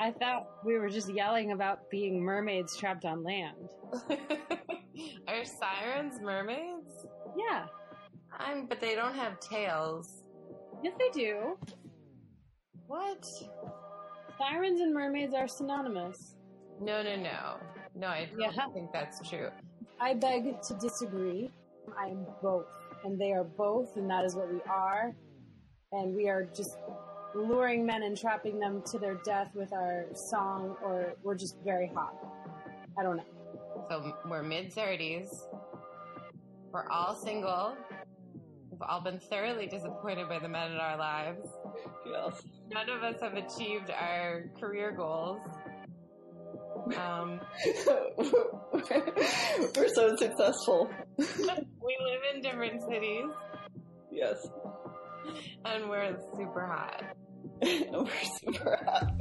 I thought we were just yelling about being mermaids trapped on land. Are sirens mermaids? Yeah. I'm, but they don't have tails. Yes, they do. What? Sirens and mermaids are synonymous. No, no, no. No, I don't Yeah. think that's true. I beg to disagree. I am both, and they are both, and that is what we are. And we are just luring men and trapping them to their death with our song, or we're just very hot. I don't know. So we're mid 30s. We're all single. We've all been thoroughly disappointed by the men in our lives. Yes. None of us have achieved our career goals. Um, We're so successful. we live in different cities Yes. and we're super hot. We're super hot.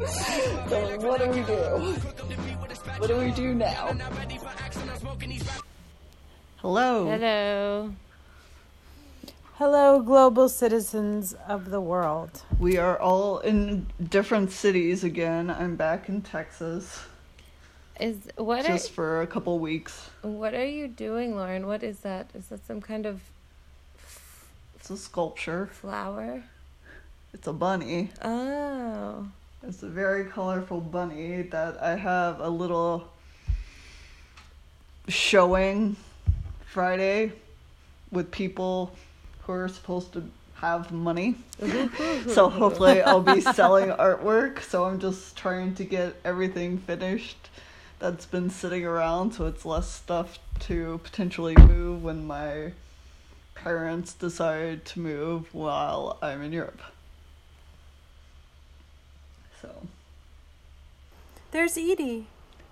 So what do we do? What do we do now? Hello. Hello. Hello, global citizens of the world. We are all in different cities again. I'm back in Texas Is what just for a couple weeks. what are you doing, Lauren? What is that? Is that some kind of It's a sculpture. flower? It's a bunny. Oh. It's a very colorful bunny that I have a little showing Friday with people who are supposed to have money. so hopefully I'll be selling artwork. So I'm just trying to get everything finished that's been sitting around so it's less stuff to potentially move when my parents decide to move while I'm in Europe. So There's Edie.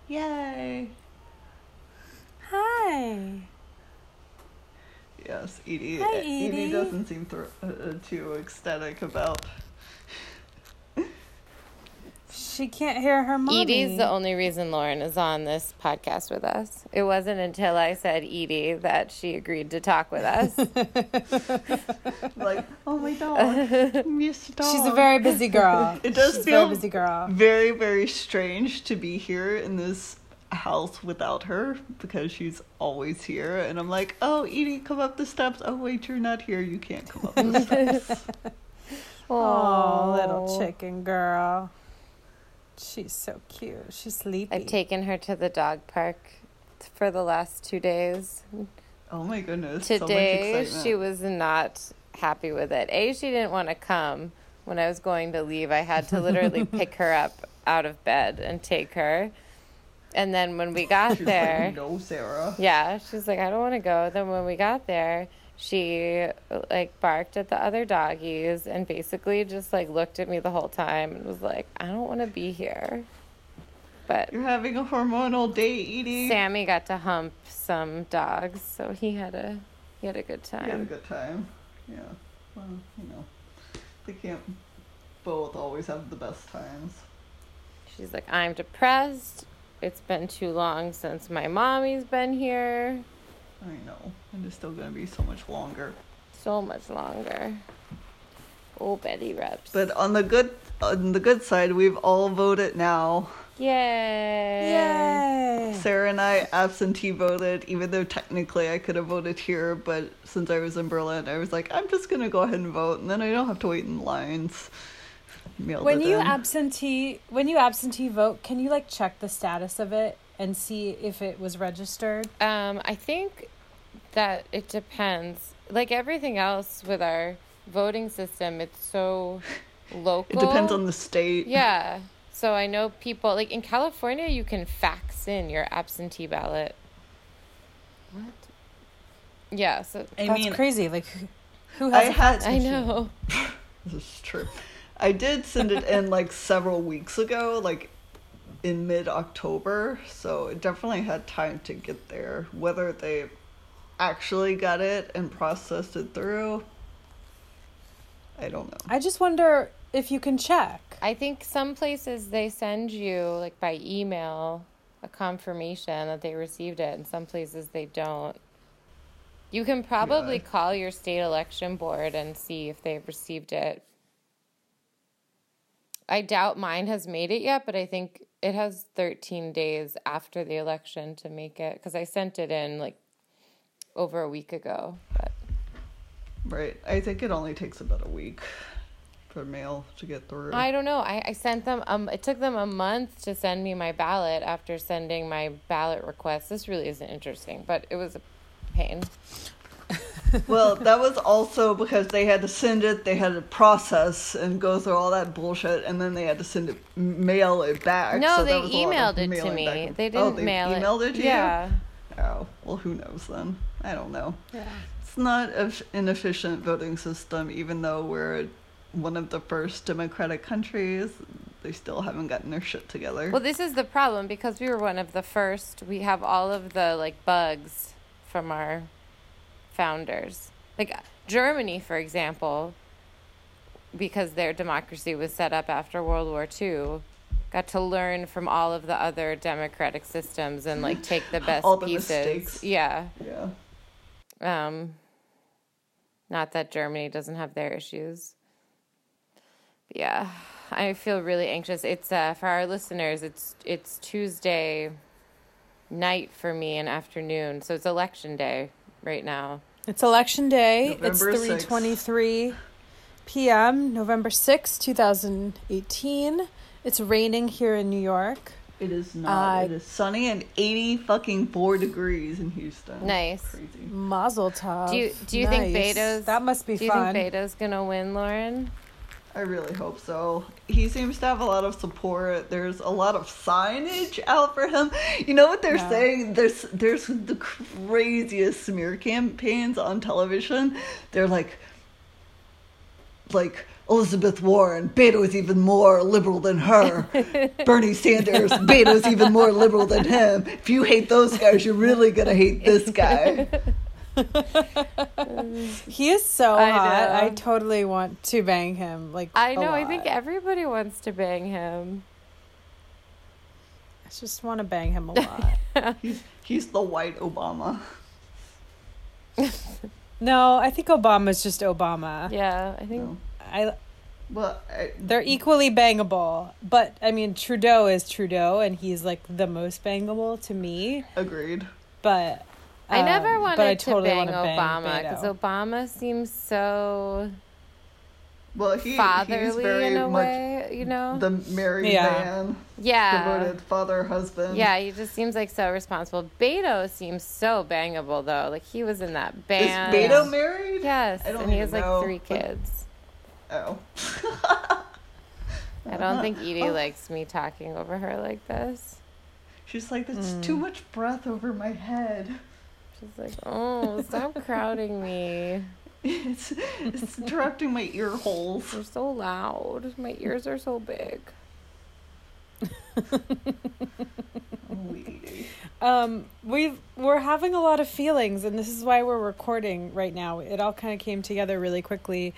Yay! Hi. Yes, Edie. Hi, Edie Edie. doesn't seem thr uh, uh, too ecstatic about. She can't hear her mommy. Edie's the only reason Lauren is on this podcast with us. It wasn't until I said Edie that she agreed to talk with us. Like, oh my dog, miss dog. She's a very busy girl. It does She's a feel very busy girl. very, very strange to be here in this house without her because she's always here, and I'm like, oh, Edie, come up the steps. Oh wait, you're not here. You can't come up the steps. Oh, little chicken girl. She's so cute. She's sleepy. I've taken her to the dog park for the last two days. oh my goodness. Today, so much she was not happy with it. A, she didn't want to come. When I was going to leave, I had to literally pick her up out of bed and take her. And then when we got She's there, like, no, Sarah. Yeah, she's like, I don't want to go. Then when we got there, she like barked at the other doggies and basically just like looked at me the whole time and was like, I don't want to be here. But You're having a hormonal day, Edie. Sammy got to hump some dogs, so he had a he had a good We had a good time. Yeah. Well, you know, they can't both always have the best times. She's like, I'm depressed. It's been too long since my mommy's been here. I know. And it's still gonna be so much longer. So much longer. Oh, Betty Reps. But on the good on the good side, we've all voted now. Yay. Yay! Sarah and I absentee voted, even though technically I could have voted here, but since I was in Berlin, I was like, I'm just gonna go ahead and vote, and then I don't have to wait in lines. Mailed When you in. absentee when you absentee vote, can you like check the status of it and see if it was registered? Um, I think that it depends. Like everything else with our voting system, it's so local. it depends on the state. Yeah. So I know people like in California, you can fax in your absentee ballot. What? Yeah. So I That's mean, crazy. Like who- who I has a had I know. This is true. I did send it in like several weeks ago, like in mid October, so it definitely had time to get there. Whether they actually got it and processed it through, I don't know. I just wonder if you can check. I think some places they send you like by email a confirmation that they received it, and some places they don't. You can probably Yeah. call your state election board and see if they've received it. I doubt mine has made it yet, but I think it has 13 days after the election to make it because I sent it in like over a week ago. But Right. I think it only takes about a week for mail to get through. I don't know. I, I sent them. Um, it took them a month to send me my ballot after sending my ballot request. This really isn't interesting, but it was a pain. well, that was also because they had to send it, they had to process and go through all that bullshit, and then they had to send it, mail it back. No, so they that was a lot emailed it to me. back They oh, didn't they mail it. emailed it to you? yeah. Oh, well, who knows then? I don't know. Yeah. It's not an efficient voting system, even though we're one of the first democratic countries. They still haven't gotten their shit together. Well, this is the problem because we were one of the first. We have all of the like bugs from our founders. Like Germany, for example, because their democracy was set up after World War II, got to learn from all of the other democratic systems and like take the best All the pieces. mistakes. Yeah. yeah. Um not that Germany doesn't have their issues. But yeah. I feel really anxious. It's uh for our listeners, it's it's Tuesday night for me and afternoon. So it's election day right now. It's election day. it's November 6th. 3:23 p.m. November sixth, two 2018. It's raining here in New York. It is not. Uh, it is sunny and 80 fucking 4 degrees in Houston. Nice. Crazy. Mazel tov. Do you do you think Beto's That must be Do you think Beto's gonna win, Lauren? I really hope so. He seems to have a lot of support. There's a lot of signage out for him. You know what they're Yeah. saying? There's there's the craziest smear campaigns on television. They're like like Elizabeth Warren, Beto is even more liberal than her. Bernie Sanders, Beto's even more liberal than him. If you hate those guys, you're really gonna hate this guy. He is so I hot. I totally want to bang him. Like I know. I think everybody wants to bang him. I just want to bang him a lot. He's he's the white Obama. no, I think Obama's just Obama. Yeah, I think. No. I Well, I, they're equally bangable, but I mean Trudeau is Trudeau, and he's like the most bangable to me. agreed. But I never um, wanted but I to totally bang wanna bang Obama because Obama seems so Well, he he's fatherly very in a much way, you know? the married Yeah. man, yeah. devoted father, husband. Yeah, he just seems like so responsible. Beto seems so bangable though. Like he was in that band. Beto married? Yes, I don't and he even has like three kids. Oh. I don't think Edie likes me talking over her like this. She's like, that's Mm. too much breath over my head. She's like, "Oh, stop crowding me. It's it's interrupting my ear holes. You're so loud. My ears are so big." Um, we've we're having a lot of feelings, and this is why we're recording right now. It all kind of came together really quickly.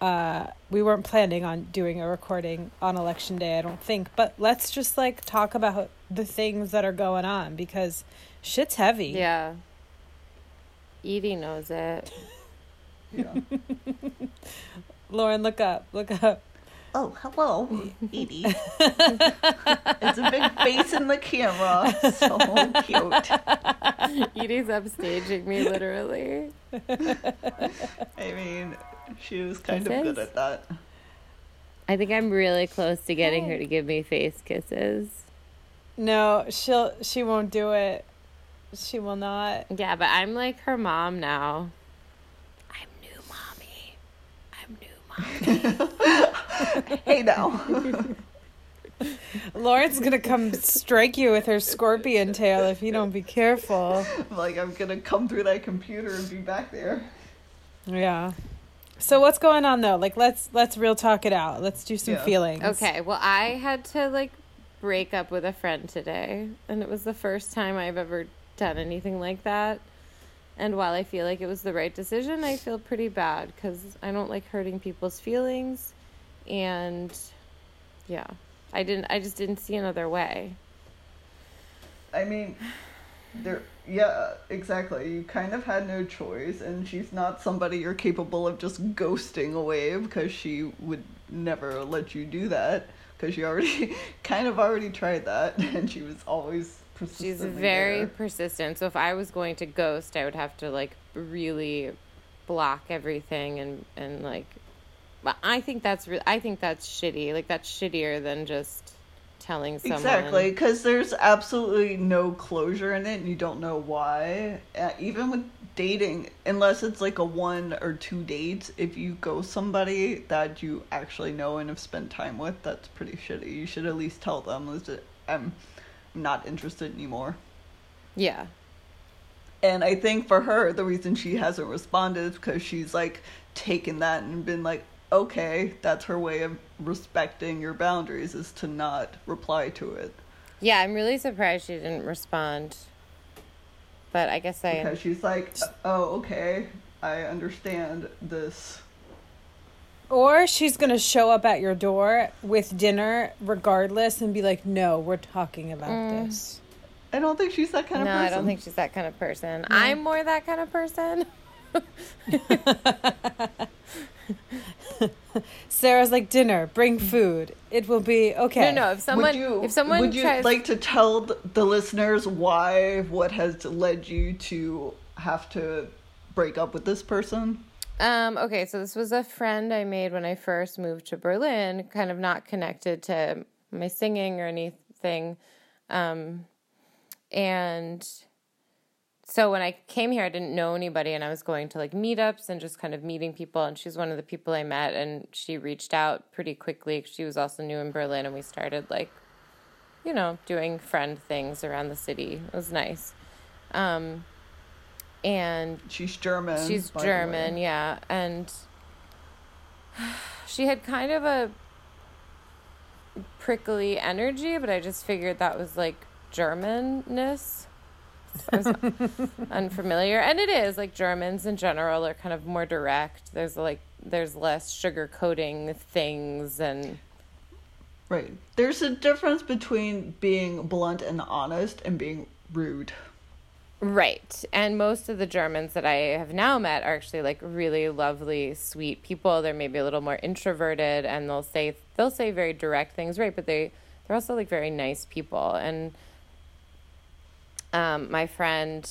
Uh, we weren't planning on doing a recording on election day, I don't think. But let's just like talk about the things that are going on because shit's heavy. Yeah. Edie knows it. Yeah. Lauren, look up, look up. Oh, hello, Edie. it's a big face in the camera. So cute. Edie's upstaging me literally. I mean, she was kind of good at that. I think I'm really close to getting her to give me face kisses. No, she'll she won't do it. She will not. Yeah, but I'm like her mom now. I'm new mommy. I'm new mom. Hey now. Lauren's gonna come strike you with her scorpion tail if you don't be careful. like I'm gonna come through that computer and be back there. Yeah. So what's going on though? Like let's let's real talk it out. Let's do some Yeah. feelings. Okay, well, I had to like break up with a friend today, and it was the first time I've ever done anything like that. And while I feel like it was the right decision, I feel pretty bad because I don't like hurting people's feelings, and yeah, I didn't. I just didn't see another way. I mean, there. Yeah, exactly. You kind of had no choice, and she's not somebody you're capable of just ghosting away because she would never let you do that. because she already kind of already tried that, and she was always. She's very persistent. So if I was going to ghost, I would have to like really block everything and and like. But I think that's re- I think that's shitty. Like that's shittier than just telling someone. Exactly, because there's absolutely no closure in it, and you don't know why. Uh, even with dating, unless it's like a one or two dates, if you go somebody that you actually know and have spent time with, that's pretty shitty. You should at least tell them, "Listen, I'm not interested anymore." Yeah. And I think for her, the reason she hasn't responded is because she's like taken that and been like, okay, that's her way of respecting your boundaries is to not reply to it. Yeah, I'm really surprised she didn't respond. But I guess I Because she's like, oh, okay, I understand this. Or she's going to show up at your door with dinner regardless and be like, no, we're talking about mm. this. I don't think she's that kind no, of person. No, I don't think she's that kind of person. I'm more that kind of person. Sarah's like, dinner, bring food. It will be okay. No, no. If someone, would you, if someone would you tries, like to tell the listeners why, what has led you to have to break up with this person? Um, okay, so this was a friend I made when I first moved to Berlin, kind of not connected to my singing or anything. Um, and so when I came here, I didn't know anybody, and I was going to like meetups and just kind of meeting people. And she's one of the people I met, and she reached out pretty quickly. She was also new in Berlin, and we started like, you know, doing friend things around the city. It was nice. Um, and She's German. She's German, yeah. And she had kind of a prickly energy, but I just figured that was like Germanness. I was unfamiliar. And it is like Germans in general are kind of more direct. There's like there's less sugar coating things and Right. There's a difference between being blunt and honest and being rude. Right. And most of the Germans that I have now met are actually like really lovely, sweet people. They're maybe a little more introverted and they'll say they'll say very direct things, right? But they they're also like very nice people. And um my friend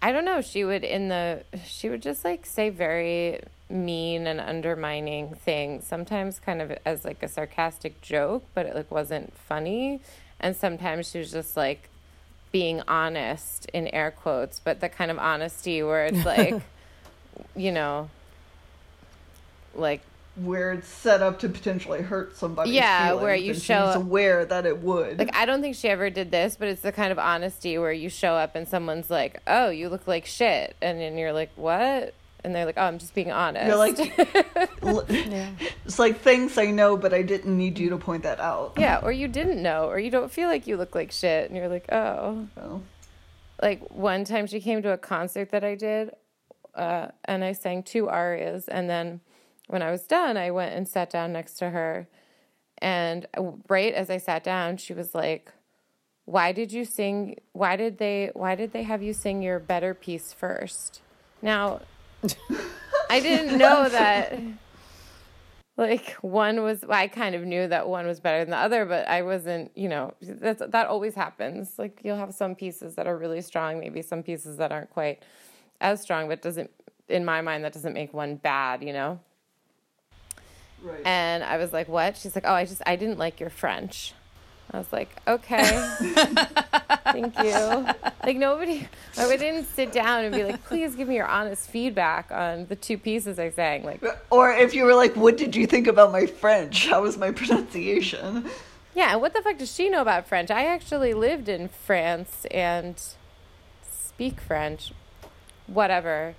I don't know, she would in the she would just like say very mean and undermining things, sometimes kind of as like a sarcastic joke, but it like wasn't funny. And sometimes she was just like being honest in air quotes, but the kind of honesty where it's like, you know, like Where it's set up to potentially hurt somebody. Yeah, where you show- she's aware that it would. like I don't think she ever did this, but it's the kind of honesty where you show up and someone's like, "Oh, you look like shit," and then you're like, "What?" And they're like, "Oh, I'm just being honest." You're like, l- it's like things I know, but I didn't need you to point that out. yeah, or you didn't know, or you don't feel like you look like shit, and you're like, "Oh." So, like one time she came to a concert that I did, uh, and I sang two arias, and then when I was done, I went and sat down next to her, and right as I sat down, she was like, "Why did you sing? Why did they? Why did they have you sing your better piece first? Now, I didn't know that." Like one was, I kind of knew that one was better than the other, but I wasn't, you know, that's, that always happens. Like you'll have some pieces that are really strong, maybe some pieces that aren't quite as strong, but doesn't, in my mind, that doesn't make one bad, you know? right. And I was like, what? She's like, oh, I just, I didn't like your French. I was like, okay, thank you. Like nobody, I didn't sit down and be like, please give me your honest feedback on the two pieces I sang. Like, or if you were like, what did you think about my French? How was my pronunciation? Yeah, and what the fuck does she know about French? I actually lived in France and speak French. Whatever.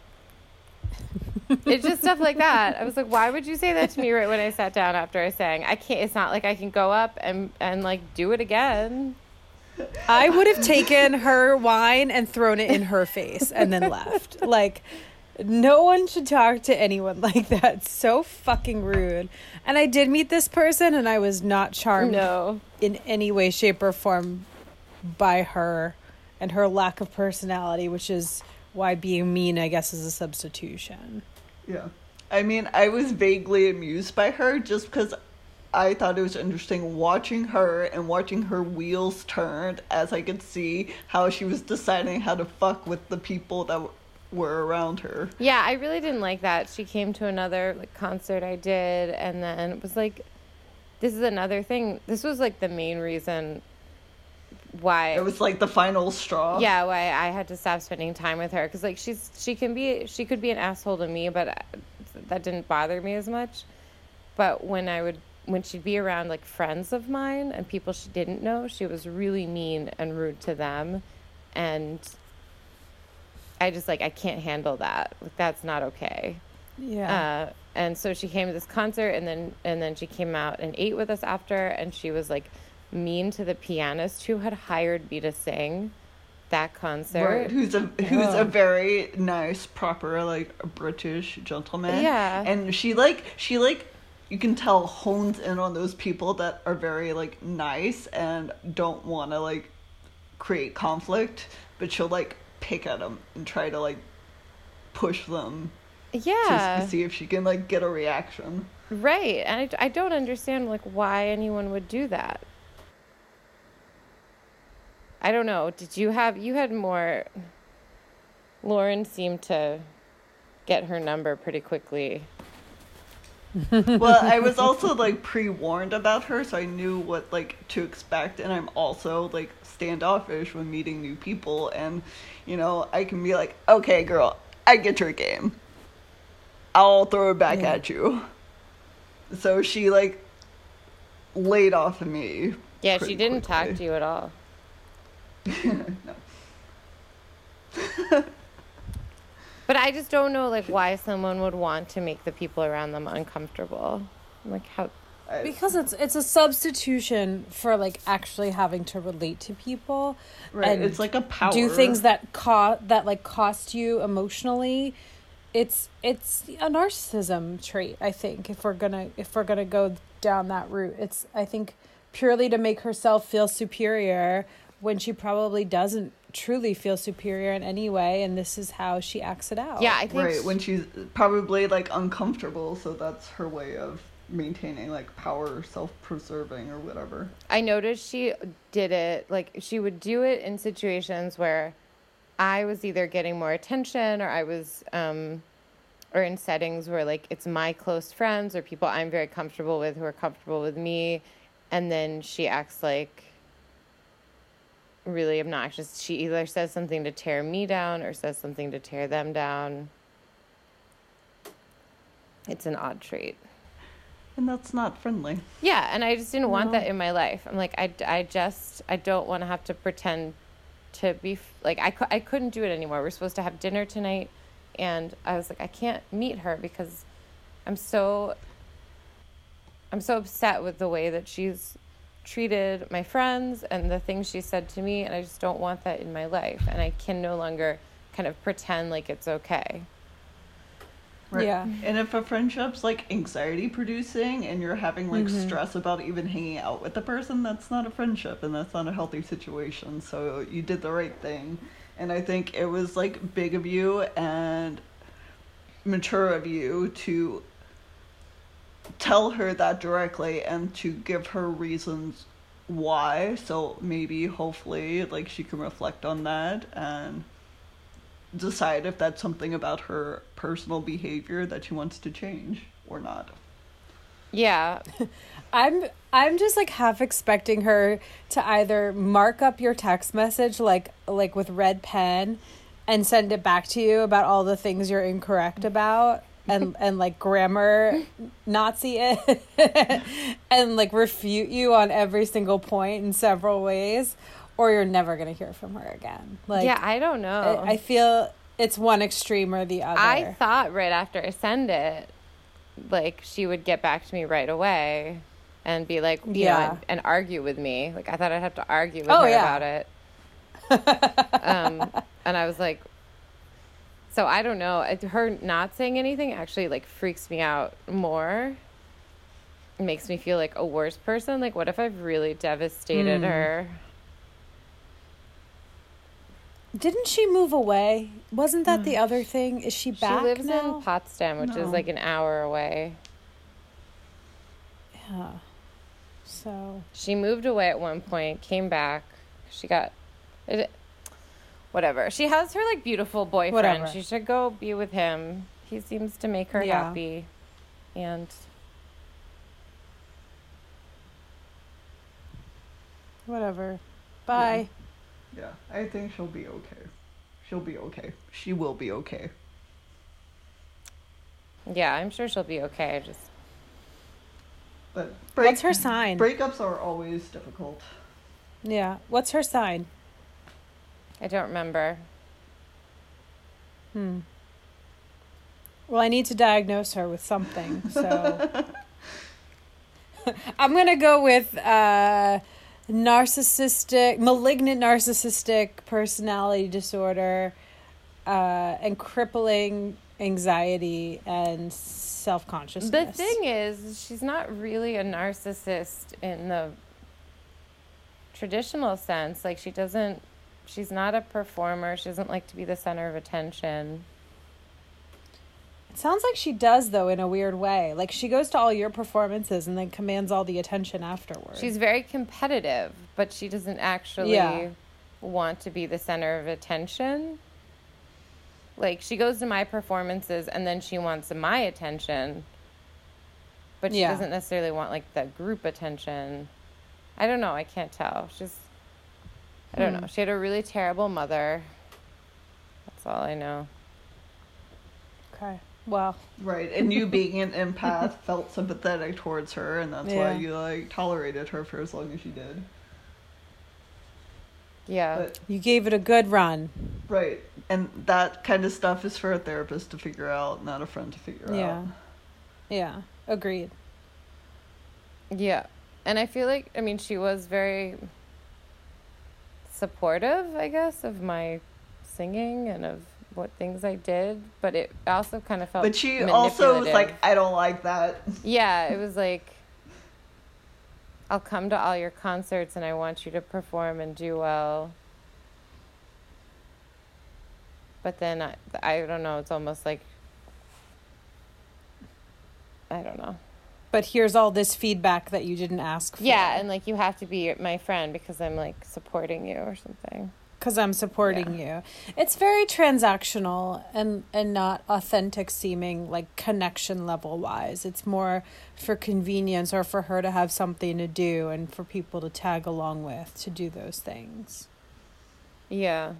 It's just stuff like that. I was like, why would you say that to me right when I sat down after I sang? I can't it's not like I can go up and and like do it again. I would have taken her wine and thrown it in her face and then left. Like, no one should talk to anyone like that. So fucking rude. And I did meet this person and I was not charmed No. in any way, shape, or form by her and her lack of personality, which is why being mean, I guess, is a substitution. Yeah. I mean, I was vaguely amused by her just because I thought it was interesting watching her and watching her wheels turn as I could see how she was deciding how to fuck with the people that were around her. Yeah, I really didn't like that. She came to another like concert I did, and then it was like, this is another thing. This was like the main reason why It was like the final straw. yeah why I had to stop spending time with her because like she's she can be she could be an asshole to me, but uh, that didn't bother me as much. But when I would when she'd be around like friends of mine and people she didn't know, she was really mean and rude to them, and I just like I can't handle that. Like, that's not okay. Yeah. Uh, and so she came to this concert, and then and then she came out and ate with us after, and she was like mean to the pianist who had hired me to sing that concert. Right, who's a who's a very nice, proper, like British gentleman. Yeah. And she like she like you can tell hones in on those people that are very like nice and don't want to like create conflict, but she'll like pick at them and try to like push them Yeah, to see if she can like get a reaction. right. And I, I don't understand like why anyone would do that. I don't know. Did you have you had more? Lauren seemed to get her number pretty quickly. well, I was also like pre-warned about her, so I knew what like to expect, and I'm also like standoffish when meeting new people, and you know I can be like, okay, girl, I get your game. I'll throw it back Yeah. at you. So she like laid off of me. Yeah, she didn't talk to you at all. No. But I just don't know like why someone would want to make the people around them uncomfortable. Like how because it's it's a substitution for like actually having to relate to people right, and it's like a power. do things that co- that like cost you emotionally it's it's a narcissism trait i think if we're gonna if we're gonna go down that route it's i think purely to make herself feel superior when she probably doesn't truly feel superior in any way and this is how she acts it out Yeah, I think right when she's probably like uncomfortable, so that's her way of maintaining like power, self-preserving or whatever. I noticed she did it like she would do it in situations where I was either getting more attention or I was um or in settings where like it's my close friends or people I'm very comfortable with who are comfortable with me and then she acts like really obnoxious. She either says something to tear me down or says something to tear them down. It's an odd trait. And that's not friendly. Yeah, and I just didn't want No. that in my life. I'm like, I, I just, I don't want to have to pretend to be, like, I, I couldn't do it anymore. We're supposed to have dinner tonight, and I was like, I can't meet her because I'm so, I'm so upset with the way that she's treated my friends and the things she said to me, and I just don't want that in my life. And I can no longer kind of pretend like it's okay. Right. Yeah. And if a friendship's like anxiety producing and you're having like Mm-hmm. stress about even hanging out with the person, that's not a friendship and that's not a healthy situation. So you did the right thing. And I think it was like big of you and mature of you to tell her that directly and to give her reasons why. So maybe hopefully like she can reflect on that and decide if that's something about her personal behavior that she wants to change or not. Yeah, I'm I'm just like half expecting her to either mark up your text message like like with red pen and send it back to you about all the things you're incorrect about and and like grammar Nazi it and like refute you on every single point in several ways or you're never going to hear from her again. Like yeah, I don't know. I, I feel it's one extreme or the other. I thought right after I send it, like she would get back to me right away and be like, Yeah. know, and, and argue with me. Like I thought I'd have to argue with Oh, her yeah. about it. um, and I was like, so I don't know. Her not saying anything actually like freaks me out more. It makes me feel like a worse person. Like, what if I've really devastated Hmm. her? Didn't she move away? Wasn't that the other thing? Is she back she lives now? in Potsdam, which is like an hour away. Yeah. So She moved away at one point, came back. She got it. Whatever. She has her like beautiful boyfriend. Whatever. She should go be with him. He seems to make her Yeah. happy. And whatever. Bye. Yeah, I think she'll be okay. She'll be okay. She will be okay. yeah, I'm sure she'll be okay. Just But What's her sign? Breakups are always difficult. Yeah. What's her sign? I don't remember. Hmm. Well, I need to diagnose her with something, so I'm gonna go with uh, narcissistic, malignant narcissistic personality disorder, uh, and crippling anxiety and self consciousness. The thing is, she's not really a narcissist in the traditional sense. Like, she doesn't, she's not a performer. She doesn't like to be the center of attention. It sounds like she does, though, in a weird way. Like she goes to all your performances and then commands all the attention afterwards. She's very competitive, but she doesn't actually Yeah. want to be the center of attention. Like, she goes to my performances and then she wants my attention, but she Yeah. doesn't necessarily want, like, the group attention. I don't know. I can't tell. She's, I don't Hmm. know. She had a really terrible mother. That's all I know. okay. Well, Right, and you being an empath felt sympathetic towards her, and that's why you like tolerated her for as long as you did. Yeah. But you gave it a good run. right, and that kind of stuff is for a therapist to figure out, not a friend to figure Yeah. out. Yeah. Yeah. Agreed. Yeah. And I feel like, I mean, she was very supportive, I guess, of my singing and of what things I did, but it also kind of felt But she also was like. I don't like that. Yeah, it was like I'll come to all your concerts and I want you to perform and do well. But then I, I don't know, it's almost like I don't know. But here's all this feedback that you didn't ask for. Yeah, and like you have to be my friend because I'm like supporting you or something. because I'm supporting you. It's very transactional and and not authentic seeming like connection level wise. It's more for convenience or for her to have something to do and for people to tag along with to do those things. Yeah.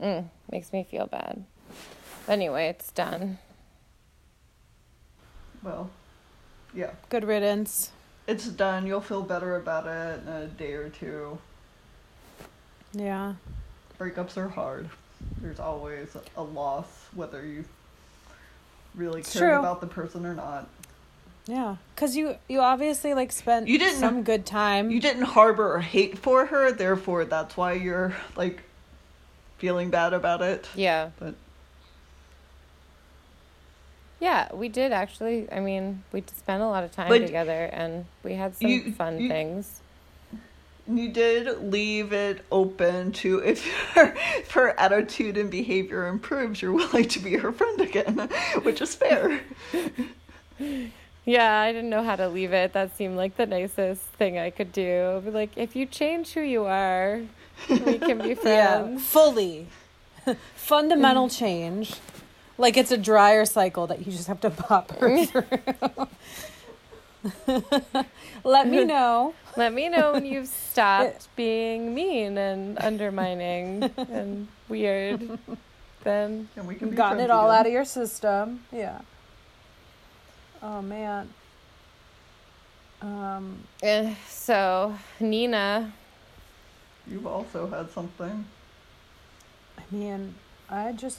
Mm, makes me feel bad. Anyway, it's done. Well, yeah, Good riddance. it's done. You'll feel better about it in a day or two. Yeah. Breakups are hard. There's always a loss, whether you really It's care true. about the person or not. Yeah, cuz you you obviously like spent You didn't- some good time. You didn't harbor hate for her, therefore that's why you're like feeling bad about it. Yeah. But Yeah, we did actually. I mean, we spent a lot of time But together and we had some you- fun you- things. you did leave it open to if her, if her attitude and behavior improves, you're willing to be her friend again, which is fair. Yeah, I didn't know how to leave it. That seemed like the nicest thing I could do. Be like, if you change who you are, we can be friends. yeah, friends. fully fundamental change. Like it's a dryer cycle that you just have to pop her through. Let me know. Let me know when you've stopped being mean and undermining and weird. Then And we can be gotten it all again. out of your system. Yeah. Oh man. Um eh, so Nina, You've also had something. I mean, I just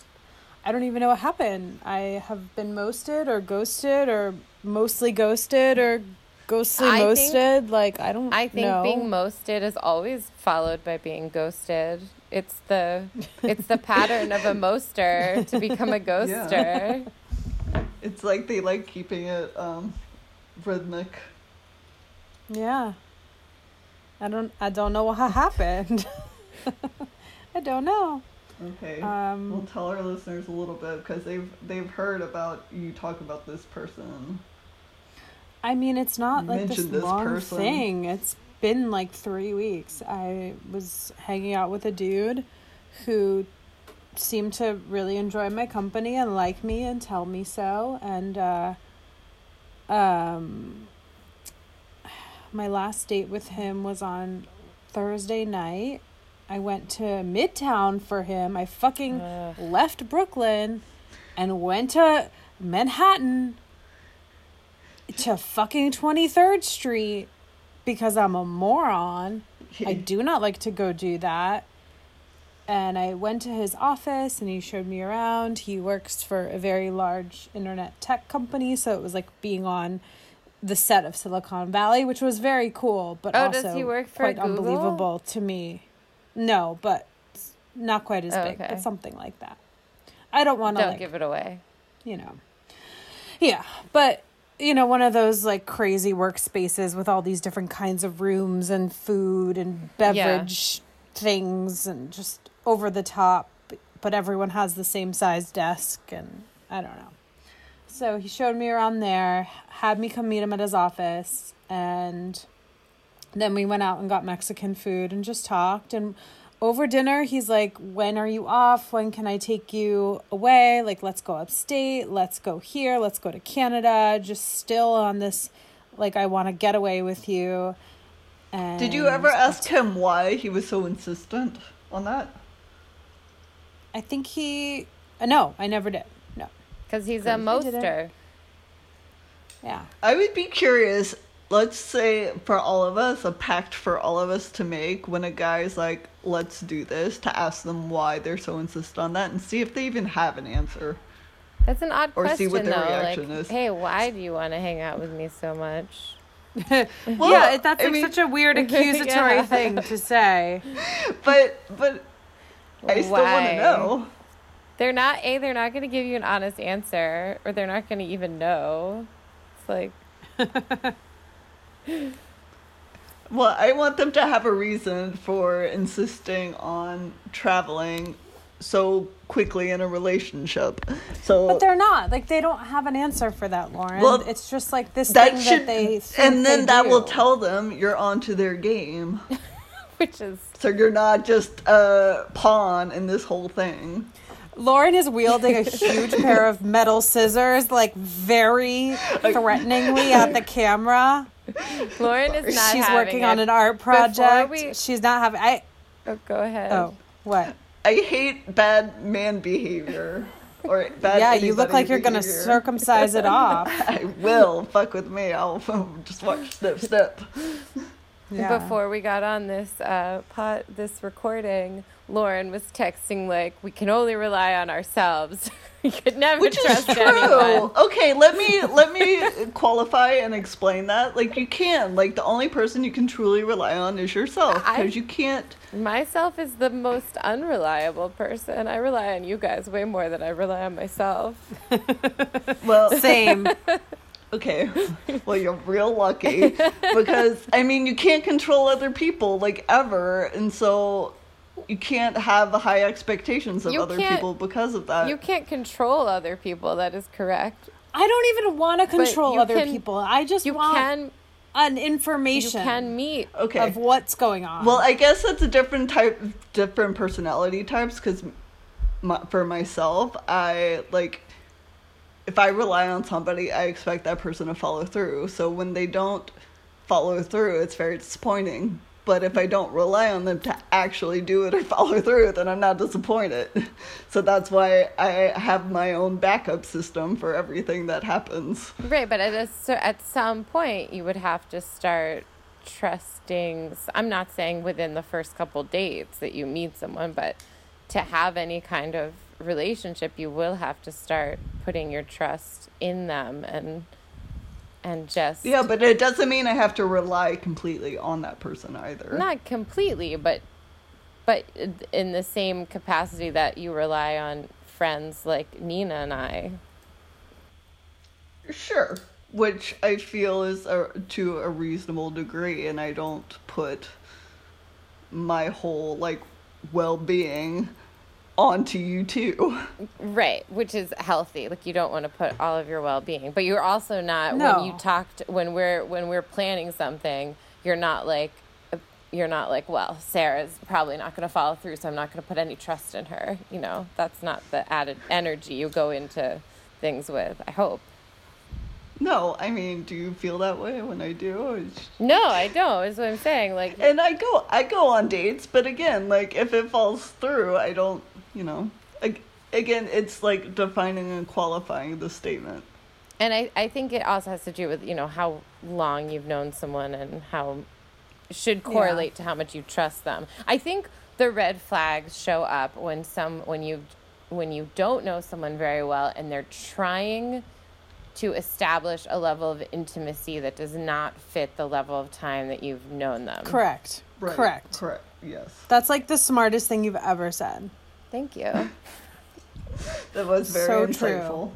I don't even know what happened. I have been mosted or ghosted or mostly ghosted or ghostly I think- mosted. like I don't know. I think know. being mosted is always followed by being ghosted. It's the it's the pattern of a moster to become a ghoster. It's like they like keeping it um, rhythmic. Yeah. I don't I don't know what happened. I don't know. Okay. Um we'll tell our listeners a little bit because they've they've heard about you talk about this person. I mean, it's not like this, this long person. thing. It's been like three weeks. I was hanging out with a dude who seemed to really enjoy my company and like me and tell me so. And uh, um, my last date with him was on Thursday night. I went to Midtown for him. I fucking Ugh. left Brooklyn and went to Manhattan to fucking 23rd Street because I'm a moron. I do not like to go do that. And I went to his office and he showed me around. He works for a very large internet tech company, so it was like being on the set of Silicon Valley, which was very cool, but Oh, also does he work for quite Google? unbelievable to me. No, but not quite as Oh, big, okay. but something like that. I don't want to Don't like give it away. you know. Yeah, but you know, one of those like crazy workspaces with all these different kinds of rooms and food and beverage things and just over the top, but everyone has the same size desk and I don't know. So he showed me around there, had me come meet him at his office, and then we went out and got Mexican food and just talked. And over dinner, he's like, When are you off? When can I take you away? Like, let's go upstate. Let's go here. Let's go to Canada. Just still on this, like, I want to get away with you. And Did you ever ask him why he was so insistent on that? I think he. Uh, no, I never did. No. Because he's a didn't. moster. Yeah. I would be curious. Let's say for all of us, a pact for all of us to make when a guy's like, let's do this, to ask them why they're so insistent on that and see if they even have an answer. That's an odd Or see question, what their though. reaction like, is. hey, why do you want to hang out with me so much? Well, yeah, it- that's I like mean- such a weird accusatory Yeah. thing to say. But, but I still want to know. They're not a. They're not going to give you an honest answer, or they're not going to even know. It's like Well, I want them to have a reason for insisting on traveling so quickly in a relationship. So But they're not. Like they don't have an answer for that, Lauren. Well, it's just like this that thing should, that they and then they that will tell them you're onto their game. which is So you're not just a pawn in this whole thing. Lauren is wielding a huge pair of metal scissors, like very threateningly at the camera. Lauren is not. She's having working on an art project. we- She's not having. I. Oh, go ahead. Oh, what? I hate bad man behavior. Or bad yeah, you look like you're gonna circumcise it off. I will. Fuck with me. I'll just watch Snip Snip. Yeah. Before we got on this uh, pot, this recording, Lauren was texting like, "We can only rely on ourselves. we could never Which is trust true. anyone." Okay, let me let me qualify and explain that. Like you can. Like the only person you can truly rely on is yourself because you can't. Myself is the most unreliable person. I rely on you guys way more than I rely on myself. Well, Same. okay. Well, you're real lucky because I mean you can't control other people like ever, and so you can't have high expectations of You other people because of that. You can't control other people. That is correct. I don't even want to control other can- people. I just You want can. an information You information can meet. okay. of what's going on. Well, I guess that's a different type, different personality types. Because my, for myself, I like if I rely on somebody, I expect that person to follow through. So when they don't follow through, it's very disappointing. But if I don't rely on them to actually do it or follow through, then I'm not disappointed. So that's why I have my own backup system for everything that happens. Right, but at a, cer- at some point, you would have to start trusting. I'm not saying within the first couple dates that you meet someone, but to have any kind of relationship, you will have to start putting your trust in them and and just Yeah, but it doesn't mean I have to rely completely on that person either. not completely, but but in the same capacity that you rely on friends like Nina and I. Sure. Which I feel is a, to a reasonable degree, and I don't put my whole like well-being onto you too. Right, which is healthy. Like you don't want to put all of your well-being, but you're also not No. when you talked when we're when we're planning something, you're not like uh, you're not like, well, Sarah's probably not going to follow through, so I'm not going to put any trust in her. You know, that's not the added energy you go into things with. I hope. No, I mean, do you feel that way when I do? No, I don't. Is what I'm saying. Like, And I go, I go on dates, but again, like if it falls through, I don't, you know. Again, it's like defining and qualifying the statement. And I, I think it also has to do with, you know, how long you've known someone and how should correlate to how much you trust them. I think the red flags show up when some when you when you don't know someone very well and they're trying to establish a level of intimacy that does not fit the level of time that you've known them. Correct. Right. Correct. Correct. Yes. That's like the smartest thing you've ever said. Thank you. That was very So true. insightful.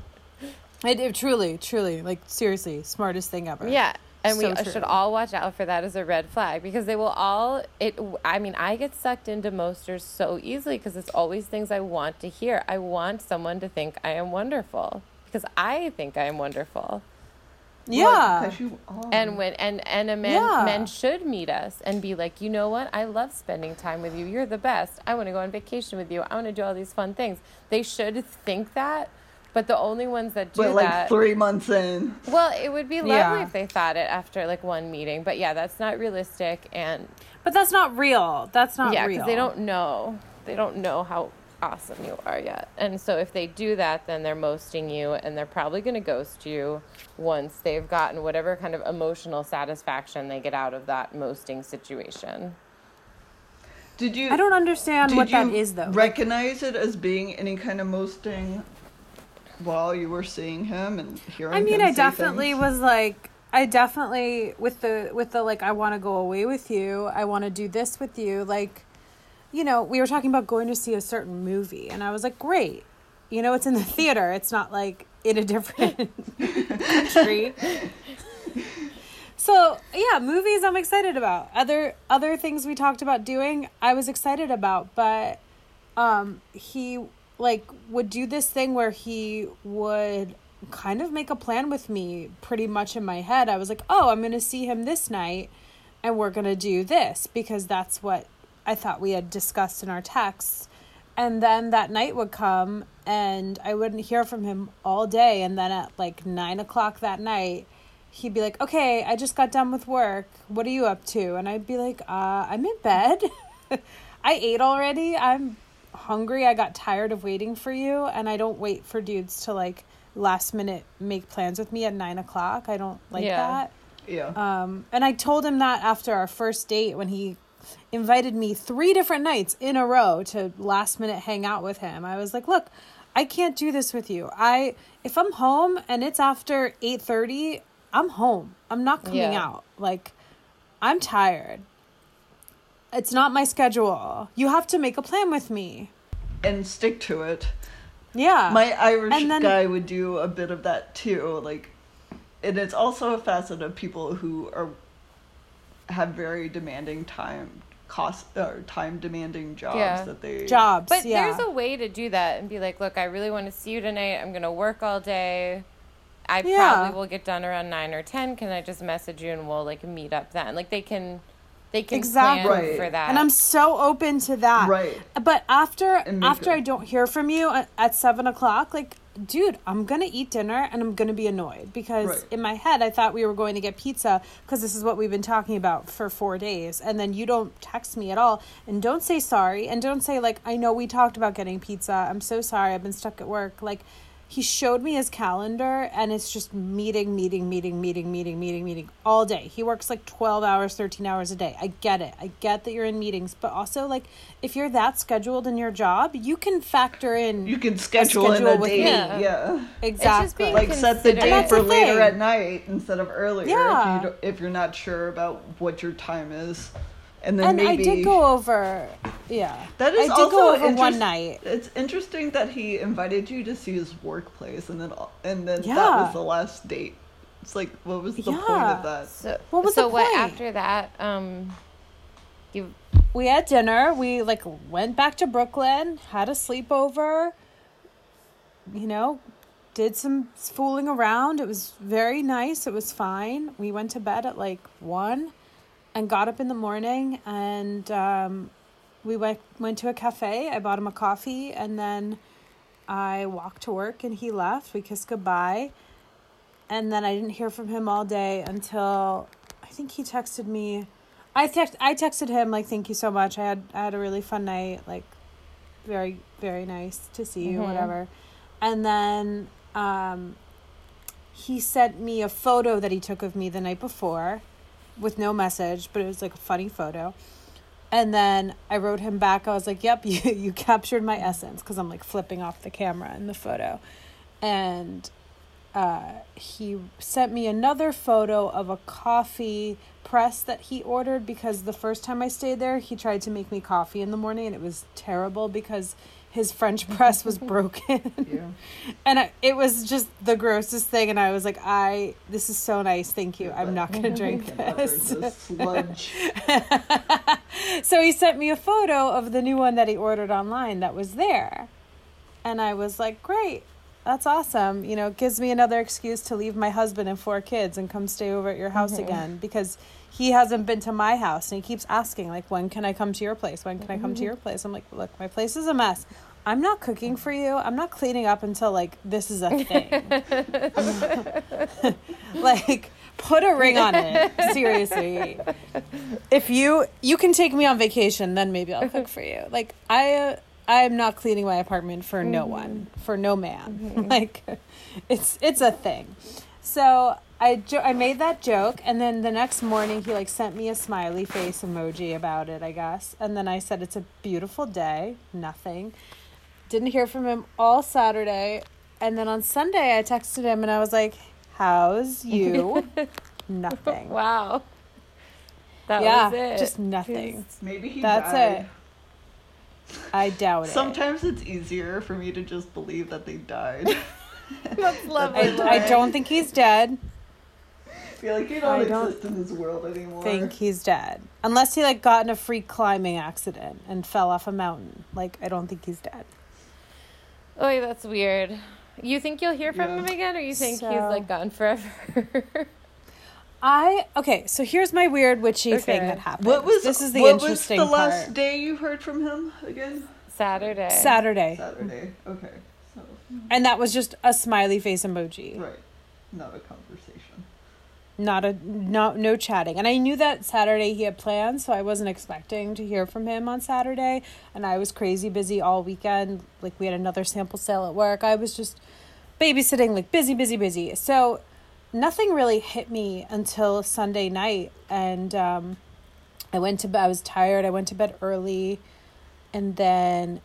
It, it truly, truly, like seriously, smartest thing ever. Yeah. And So we true. should all watch out for that as a red flag because they will all it I mean I get sucked into mosters so easily because it's always things I want to hear. I want someone to think I am wonderful because I think I am wonderful. Well, Yeah. because you are. And when and and a man Yeah. men should meet us and be like, "You know what? I love spending time with you. You're the best. I want to go on vacation with you. I want to do all these fun things." They should think that, but the only ones that do but like that three months in, well, it would be lovely Yeah. if they thought it after like one meeting, but yeah, that's not realistic, and But that's not real. That's not yeah, real. because they don't know, they don't know how awesome you are yet, and so if they do that, then they're mosting you, and they're probably going to ghost you once they've gotten whatever kind of emotional satisfaction they get out of that mosting situation. did you? I don't understand what that is though. Recognize it as being any kind of mosting while you were seeing him and hearing. I mean, him I say definitely things? was like, I definitely with the with the like, I want to go away with you. I want to do this with you. Like, you know, we were talking about going to see a certain movie, and I was like, great. You know, it's in the theater. It's not like in a different country. So yeah, movies I'm excited about. Other other things we talked about doing, I was excited about, but um he like would do this thing where he would kind of make a plan with me pretty much in my head. I was like, "Oh, I'm going to see him this night and we're going to do this because that's what I thought we had discussed in our texts." And then that night would come and I wouldn't hear from him all day. And then at like nine o'clock that night, he'd be like, "Okay, I just got done with work. What are you up to?" And I'd be like, uh, "I'm in bed. I ate already. I'm hungry. I got tired of waiting for you, and I don't wait for dudes to like last minute make plans with me at nine o'clock. I don't like Yeah. that." Yeah. Um, and I told him that after our first date when he invited me three different nights in a row to last minute hang out with him. I was like, "Look, I can't do this with you. I if I'm home and it's after 8:30, I'm home. I'm not coming Yeah. out. Like I'm tired. It's not my schedule. You have to make a plan with me." and stick to it. Yeah. My Irish then- guy would do a bit of that too. Like, and it's also a facet of people who are have very demanding time cost or time demanding jobs Yeah. that they jobs. But yeah. there's a way to do that and be like, look, I really want to see you tonight. I'm going to work all day. I Yeah. probably will get done around 9 or 10. Can I just message you and we'll like meet up then? Like they can they can Exactly. plan Right. for that. And I'm so open to that. Right. But after after it- I don't hear from you at, at seven o'clock, like, dude, I'm gonna eat dinner and I'm gonna be annoyed because Right. in my head I thought we were going to get pizza because this is what we've been talking about for four days, and then you don't text me at all and don't say sorry and don't say like I know we talked about getting pizza. I'm so sorry. I've been stuck at work. Like. He showed me his calendar and it's just meeting, meeting, meeting, meeting, meeting, meeting, meeting all day. He works like 12 hours, 13 hours a day. I get it. I get that you're in meetings, but also like if you're that scheduled in your job, you can factor in You can schedule, in schedule a with date. me. Yeah. exactly. being Like set the date for the later at night instead of earlier Yeah. if you if you're not sure about what your time is. And then and maybe I did go over yeah. That is I did also go over one night. It's interesting that he invited you to see his workplace, and then and then that was the last date. It's like, what was the point of that? so What was so the what point? after that um you we had dinner. We like went back to Brooklyn, had a sleepover. You know, did some fooling around. It was very nice. It was fine. We went to bed at like one, and got up in the morning and um, we went went to a cafe. I bought him a coffee and then I walked to work and he left. We kissed goodbye. And then I didn't hear from him all day until I think he texted me. I text I texted him like thank you so much. I had I had a really fun night, like very very nice to see you, Mhm. whatever. And then um he sent me a photo that he took of me the night before with no message, but it was like a funny photo. And then I wrote him back. I was like, "Yep, you you captured my essence" because I'm like flipping off the camera in the photo, and uh, he sent me another photo of a coffee press that he ordered because the first time I stayed there, he tried to make me coffee in the morning, and it was terrible because his French press was broken. Yeah. And I, it was just the grossest thing. And I was like, I, this is so nice. Thank you. I'm not going to drink this. sludge. so he sent me a photo of the new one that he ordered online that was there. And I was like, great. That's awesome. You know, it gives me another excuse to leave my husband and four kids and come stay over at your house again because he hasn't been to my house and he keeps asking like when can I come to your place? When can I come to mm-hmm. your place? I'm like, look, my place is a mess. I'm not cooking for you. I'm not cleaning up until like this is a thing. like put a ring on it. Seriously. If you you can take me on vacation, then maybe I'll cook for you. Like I I'm not cleaning my apartment for no mm-hmm. one, for no man. Mm-hmm. Like it's it's a thing. So I jo- I made that joke and then the next morning he like sent me a smiley face emoji about it, I guess. And then I said it's a beautiful day, nothing. Didn't hear from him all Saturday. And then on Sunday I texted him and I was like, "How's you?" nothing. Wow. That yeah, was it. just nothing. Maybe he That's died. it. I doubt it. Sometimes it's easier for me to just believe that they died. That's lovely. I, I don't think he's dead. Feel like you I don't, don't exist in this world anymore. Think he's dead. Unless he like got in a freak climbing accident and fell off a mountain. Like I don't think he's dead. Oh, that's weird. You think you'll hear from Yeah. him again, or you think he's like gone forever? I okay, so here's my weird witchy thing that happened. What was this is the what interesting was the last part. day you heard from him again? Saturday. Saturday. Saturday. Okay. So And that was just a smiley face emoji. right. Not a conversation. Not a no no chatting. And I knew that Saturday he had plans, so I wasn't expecting to hear from him on Saturday. And I was crazy busy all weekend. Like we had another sample sale at work. I was just babysitting, like busy, busy, busy. So nothing really hit me until Sunday night. And um, I went to bed. I was tired. I went to bed early, and then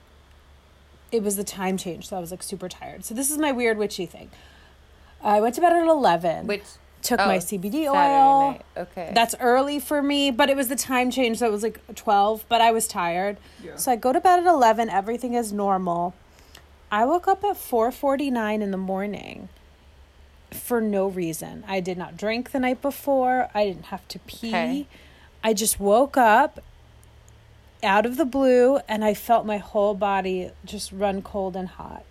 it was the time change, so I was like super tired. So this is my weird witchy thing. I went to bed at eleven. Which took oh, my CBD Saturday oil. night. Okay. That's early for me, but it was the time change, so it was like 12, but I was tired. Yeah. So I go to bed at 11, everything is normal. I woke up at 4:49 in the morning for no reason. I did not drink the night before. I didn't have to pee. Okay. I just woke up out of the blue and I felt my whole body just run cold and hot.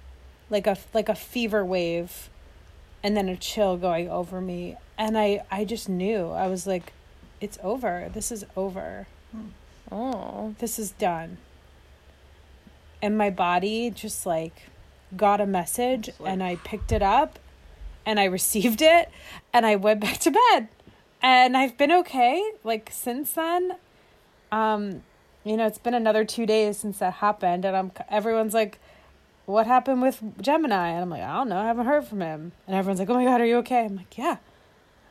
Like a like a fever wave and then a chill going over me and I I just knew. I was like it's over. This is over. oh. This is done. And my body just like got a message like- and I picked it up and I received it and I went back to bed. And I've been okay like since then. Um you know, it's been another 2 days since that happened and I'm everyone's like what happened with Gemini? And I'm like, I don't know. I haven't heard from him. And everyone's like, oh my God, are you okay? I'm like, yeah.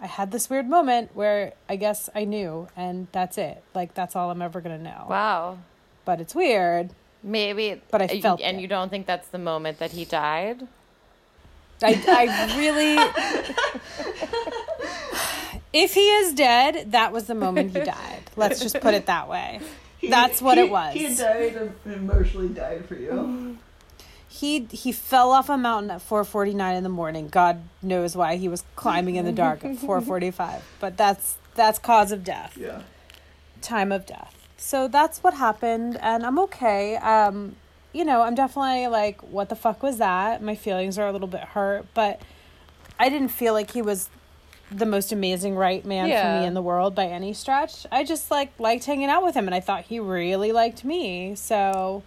I had this weird moment where I guess I knew, and that's it. Like, that's all I'm ever going to know. Wow. But it's weird. Maybe. But I and- felt And it. you don't think that's the moment that he died? I, I really. if he is dead, that was the moment he died. Let's just put it that way. He- That's what he- it was. He died and emotionally died for you. He he fell off a mountain at 4:49 in the morning. God knows why he was climbing in the dark at 4:45. But that's that's cause of death. Yeah. time of death. so that's what happened, and I'm okay. Um, you know, I'm definitely like, what the fuck was that? My feelings are a little bit hurt, but I didn't feel like he was the most amazing right man for me in the world by any stretch. I just like liked hanging out with him, and I thought he really liked me. So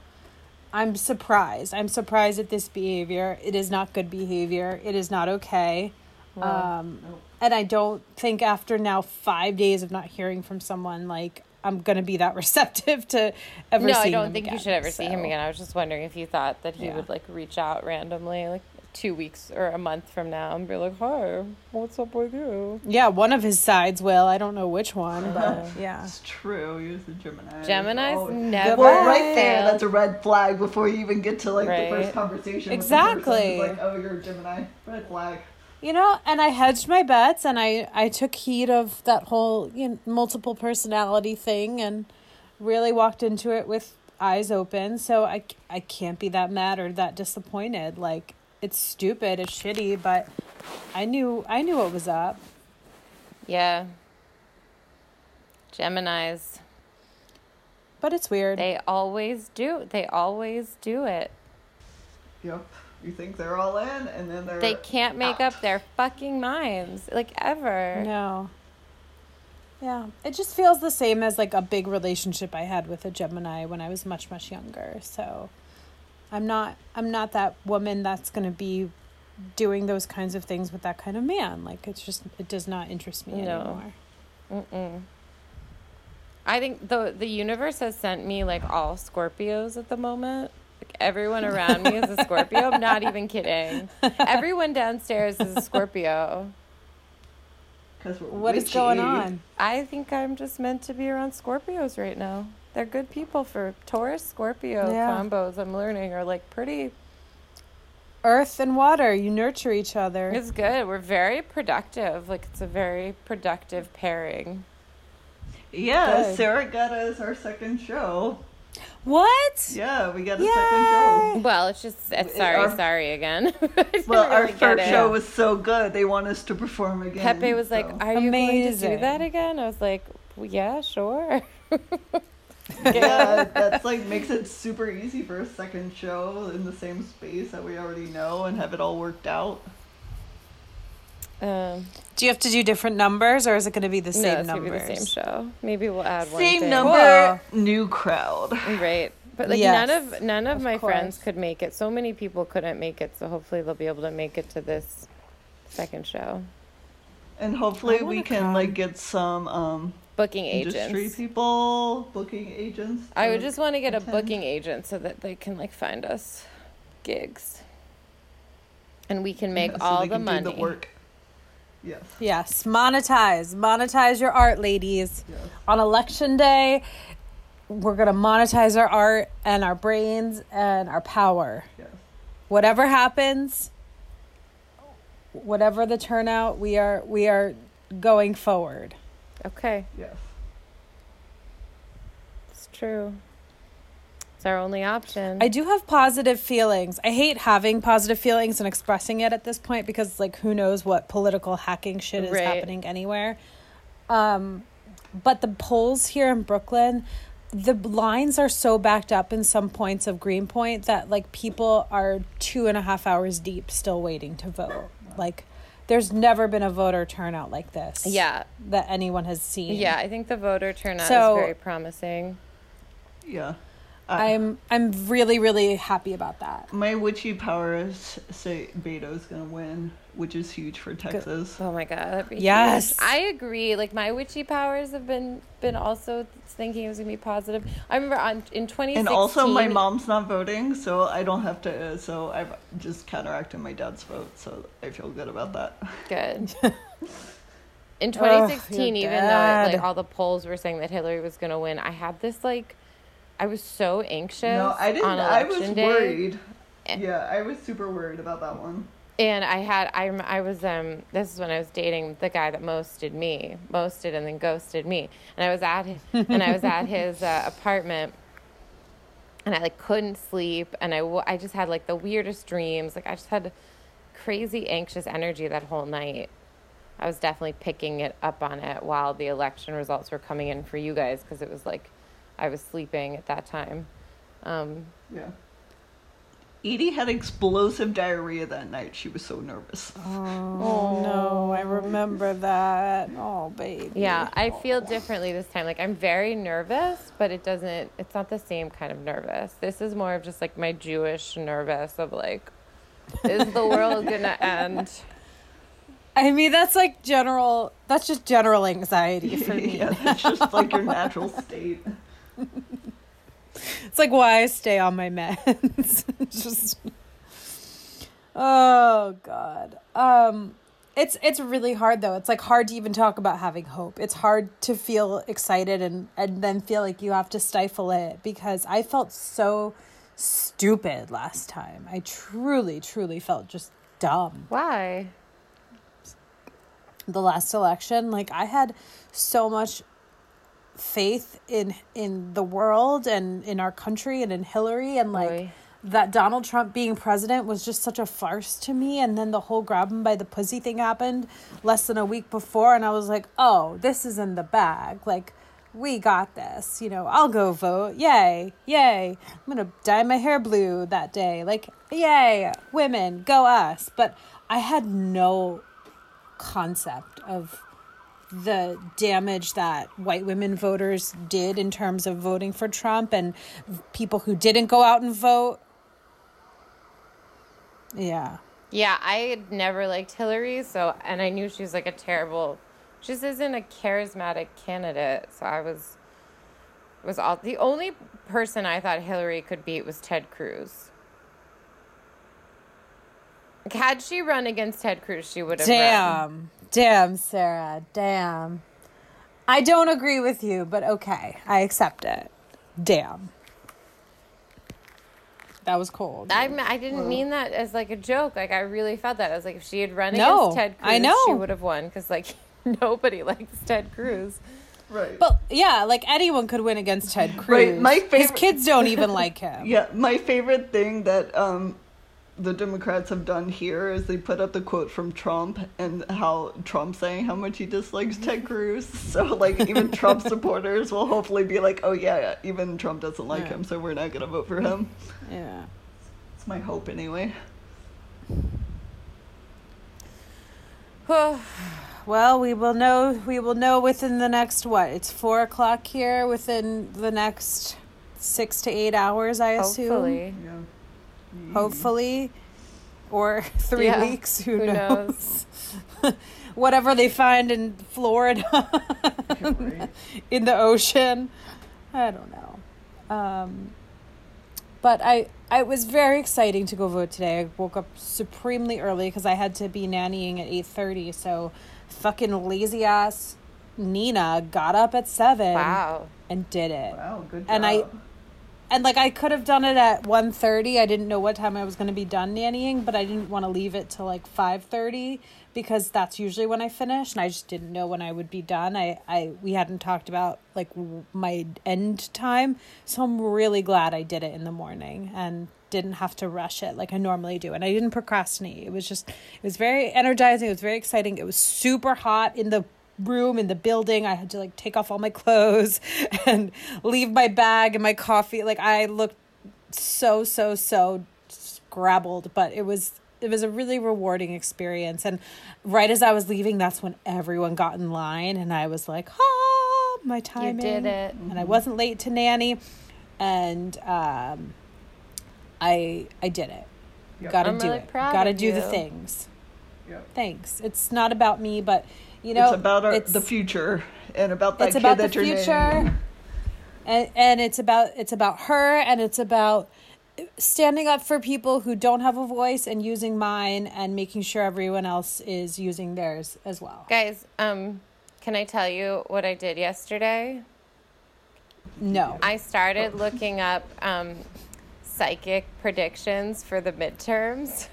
I'm surprised. I'm surprised at this behavior. It is not good behavior. It is not okay. Um, and I don't think after now five days of not hearing from someone, like I'm gonna be that receptive to ever. no, I don't think you should ever see him again. I was just wondering if you thought that he Yeah. would like reach out randomly, like two weeks or a month from now, and be like, "Hi, what's up with you?" Yeah, one of his sides will. I don't know which one, but uh-huh. yeah. It's true. He was a Gemini. Gemini's Oh, never Well, right there, that's a red flag before you even get to like the first conversation. with person. Exactly. Like, oh, you're a Gemini. Red flag. You know, and I hedged my bets, and I I took heed of that whole you know, multiple personality thing, and really walked into it with eyes open. So I I can't be that mad or that disappointed. Like it's stupid, it's shitty, but I knew I knew what was up. Yeah. Gemini's, But it's weird. they always do. They always do it. Yep. You think they're all in, and then they're. They can't make out. up their fucking minds, like ever. No. Yeah, it just feels the same as like a big relationship I had with a Gemini when I was much much younger. So I'm not I'm not that woman that's going to be doing those kinds of things with that kind of man. Like it's just it does not interest me No. anymore. Mm-mm. I think the the universe has sent me like all Scorpios at the moment. Like everyone around me is a Scorpio. I'm not even kidding. Everyone downstairs is a Scorpio. we're What is going on? I think I'm just meant to be around Scorpios right now. They're good people for Taurus Scorpio Yeah. combos. I'm learning are like pretty. Earth and water, you nurture each other. It's good. We're very productive. Like it's a very productive pairing. Yeah, Good. Sarah got us our second show. What? Yeah, we got a Yay! second show. Well, it's just it's sorry, our- sorry again. Well, our really first show was so good, they want us to perform again. Pepe was like, so- "Are you going to do that again?" I was like, well, "Yeah, sure." yeah, that's like makes it super easy for a second show in the same space that we already know and have it all worked out. Um, Do you have to do different numbers or is it going to be the same it's gonna numbers? the same show. Maybe we'll add one Same thing. number, new crowd. right? But like Yes, none of none of, of my friends could make it. So many people couldn't make it. So hopefully they'll be able to make it to this second show. And hopefully we can come. like get some um Booking agents industry agents. people, booking agents. I would just want to get a booking agent so that they can like find us gigs, and we can make Yeah, so all they the can money. Do the work. Yes. Yes, monetize. Monetize your art, ladies. Yes. On election day, we're going to monetize our art and our brains and our power. Yes. Whatever happens, whatever the turnout, we are we are going forward. Okay, Yes. it's true. It's our only option. I do have positive feelings. I hate having positive feelings and expressing it at this point because like who knows what political hacking shit is Right. happening anywhere. Um but the polls here in Brooklyn, the lines are so backed up in some points of Greenpoint that like people are two and a half hours deep still waiting to vote. Like there's never been a voter turnout like this. yeah, That anyone has seen. yeah. I think the voter turnout So- is very promising. Yeah. I, I'm I'm really, really happy about that. my witchy powers say Beto's gonna win, which is huge for Texas. Oh my god, that'd be Yes. huge. I agree. Like my witchy powers have been been also thinking it was gonna be positive. I remember on in 2016. And also, my mom's not voting, so I don't have to. So I've just counteracted my dad's vote, so I feel good about that. Good. In Ugh, 2016, your even though it, like all the polls were saying that Hillary was going to win, I had this like, I was so anxious. No, I didn't. On I was day, worried. Eh. Yeah, I was super worried about that one. And I had I I was um this is when I was dating the guy that mosted me, mosted and then ghosted me, and I was at his, and I was at his uh, apartment. And I like couldn't sleep, and I I just had like the weirdest dreams. Like I just had crazy anxious energy that whole night. I was definitely picking it up on it while the election results were coming in for you guys because it was like I was sleeping at that time. Um, Yeah. Edie had explosive diarrhea that night. She was so nervous. Oh, no, I remember that. Oh, baby. yeah, I feel differently this time. Like I'm very nervous, but it doesn't. It's not the same kind of nervous. This is more of just like my Jewish nervous of like, is the world gonna end? I mean, that's like general. That's just general anxiety for me. yeah, that's just like your natural state. It's like why I stay on my meds. Just Oh god. Um it's it's really hard though. It's like hard to even talk about having hope. It's hard to feel excited and and then feel like you have to stifle it because I felt so stupid last time. I truly truly felt just dumb Why? the last election like i had so much faith in in the world and in our country and in hillary. And like Oy. that donald trump being president was just such a farce to me. And then the whole grab him by the pussy thing happened less than a week before. And i was like oh this is in the bag. Like we got this. You know i'll go vote. Yay. Yay. I'm gonna dye my hair blue that day. Like yay. Women go us. But i had no concept of the damage that white women voters did in terms of voting for Trump and people who didn't go out and vote. Yeah. Yeah, I had never liked Hillary, so and I knew she was like a terrible. She just isn't a charismatic candidate. So I was was all the only person I thought Hillary could beat was Ted Cruz. Like, had she run against Ted Cruz, she would have. run. Damn. Damn, Sarah. Damn. I don't agree with you, but okay. I accept it. Damn. That was cold. I I didn't mean that as like a joke. Like I really felt that. I was like, if she had run No, against Ted Cruz, I know. she would have won because like nobody likes Ted Cruz. Right. But yeah, like anyone could win against Ted Cruz. Right, my His kids don't even like him. Yeah, my favorite thing that um, the Democrats have done here is they put up the quote from Trump and how Trump saying how much he dislikes Ted Cruz. So like even Trump supporters will hopefully be like, oh yeah, yeah even Trump doesn't like Yeah. him, so we're not gonna vote for him. Yeah. It's my hope anyway. Well, we will know. We will know within the next what? It's four o'clock here. Within the next six to eight hours, I assume. Hopefully. Yeah. Hopefully, or three Yeah, weeks. Who, who knows? Whatever they find in Florida, Right. in the ocean, I don't know. Um, but I, I was very exciting to go vote today. I woke up supremely early because I had to be nannying at eight thirty. So, fucking lazy ass Nina got up at seven Wow. and did it. Wow, good job. And I- and like I could have done it at 1.30. I didn't know what time I was going to be done nannying, but I didn't want to leave it till like 5.30 because that's usually when I finish and I just didn't know when I would be done. I, I we hadn't talked about like my end time, so I'm really glad I did it in the morning and didn't have to rush it like I normally do. And I didn't procrastinate. It was just it was very energizing. It was very exciting. It was super hot in the room in the building. I had to like take off all my clothes and leave my bag and my coffee. Like I looked so so so scrabbled, but it was it was a really rewarding experience. And right as I was leaving, that's when everyone got in line, and I was like, "Ah, my timing!" You did it. and I wasn't late to nanny, and um, I I did it. Yep. Got to I'm do really it. Got to of do the things. Yep. Thanks. It's not about me, but you know, it's about our, it's- the future and about that it's kid about the that you're future naming. and and it's about it's about her and it's about standing up for people who don't have a voice and using mine and making sure everyone else is using theirs as well Guys, um, can I tell you what I did yesterday? no I started looking up um, psychic predictions for the midterms.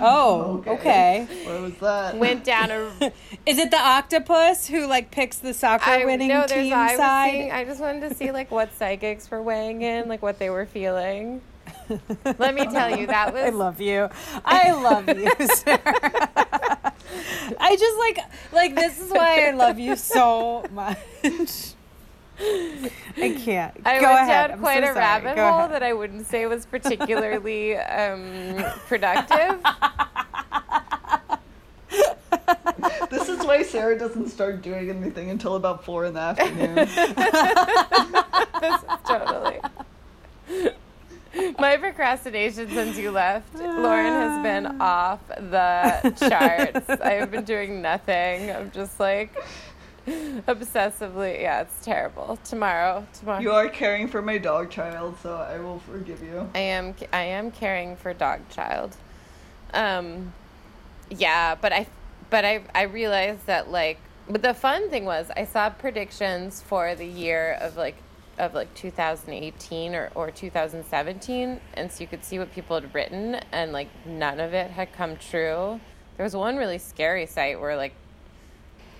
oh okay, What was that? Went down a. is it the octopus who like picks the soccer I winning no, there's. team I side seeing. I just wanted to see like what psychics were weighing in, like what they were feeling. Let me tell you, that was. I love you. I love you, Sarah. I just like like this is why I love you so much. I can't. I Go went ahead. down I'm quite so a sorry. rabbit Go hole ahead. that I wouldn't say was particularly um, productive. This is why Sarah doesn't start doing anything until about four in the afternoon. this is totally. My procrastination since you left, Lauren, has been off the charts. I have been doing nothing. I'm just like obsessively. Yeah, it's terrible. Tomorrow, tomorrow. you are caring for my dog child, so I will forgive you. I am I am caring for dog child. Um yeah, but I but I I realized that like but the fun thing was I saw predictions for the year of like of like 2018 or, or 2017 and so you could see what people had written and like none of it had come true. There was one really scary site where like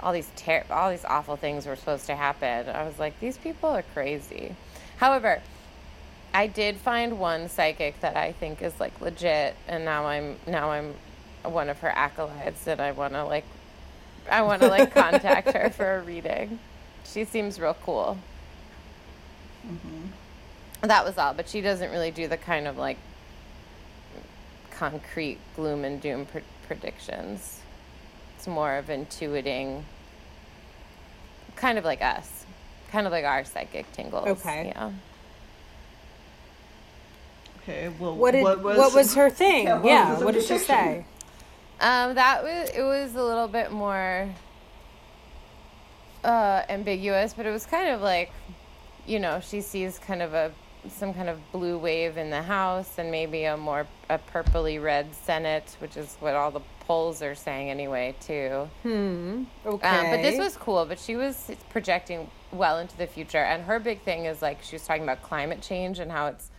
all these ter- all these awful things were supposed to happen. I was like, these people are crazy. However, I did find one psychic that I think is like legit, and now I'm now I'm one of her acolytes, and I want to like, I want to like contact her for a reading. She seems real cool. Mm-hmm. That was all, but she doesn't really do the kind of like concrete gloom and doom pr- predictions. It's more of intuiting, kind of like us, kind of like our psychic tingles. Okay. Yeah. Okay, well, What did what what was, was, her thing? Yeah, Yeah, what what, did she say? Um, that was it was a little bit more uh, ambiguous, but it was kind of like, you know, she sees kind of a some kind of blue wave in the House and maybe a more a purpley red Senate, which is what all the polls are saying anyway too. Hmm. Okay. Um, but this was cool. But she was projecting well into the future, and her big thing is like she was talking about climate change and how it's.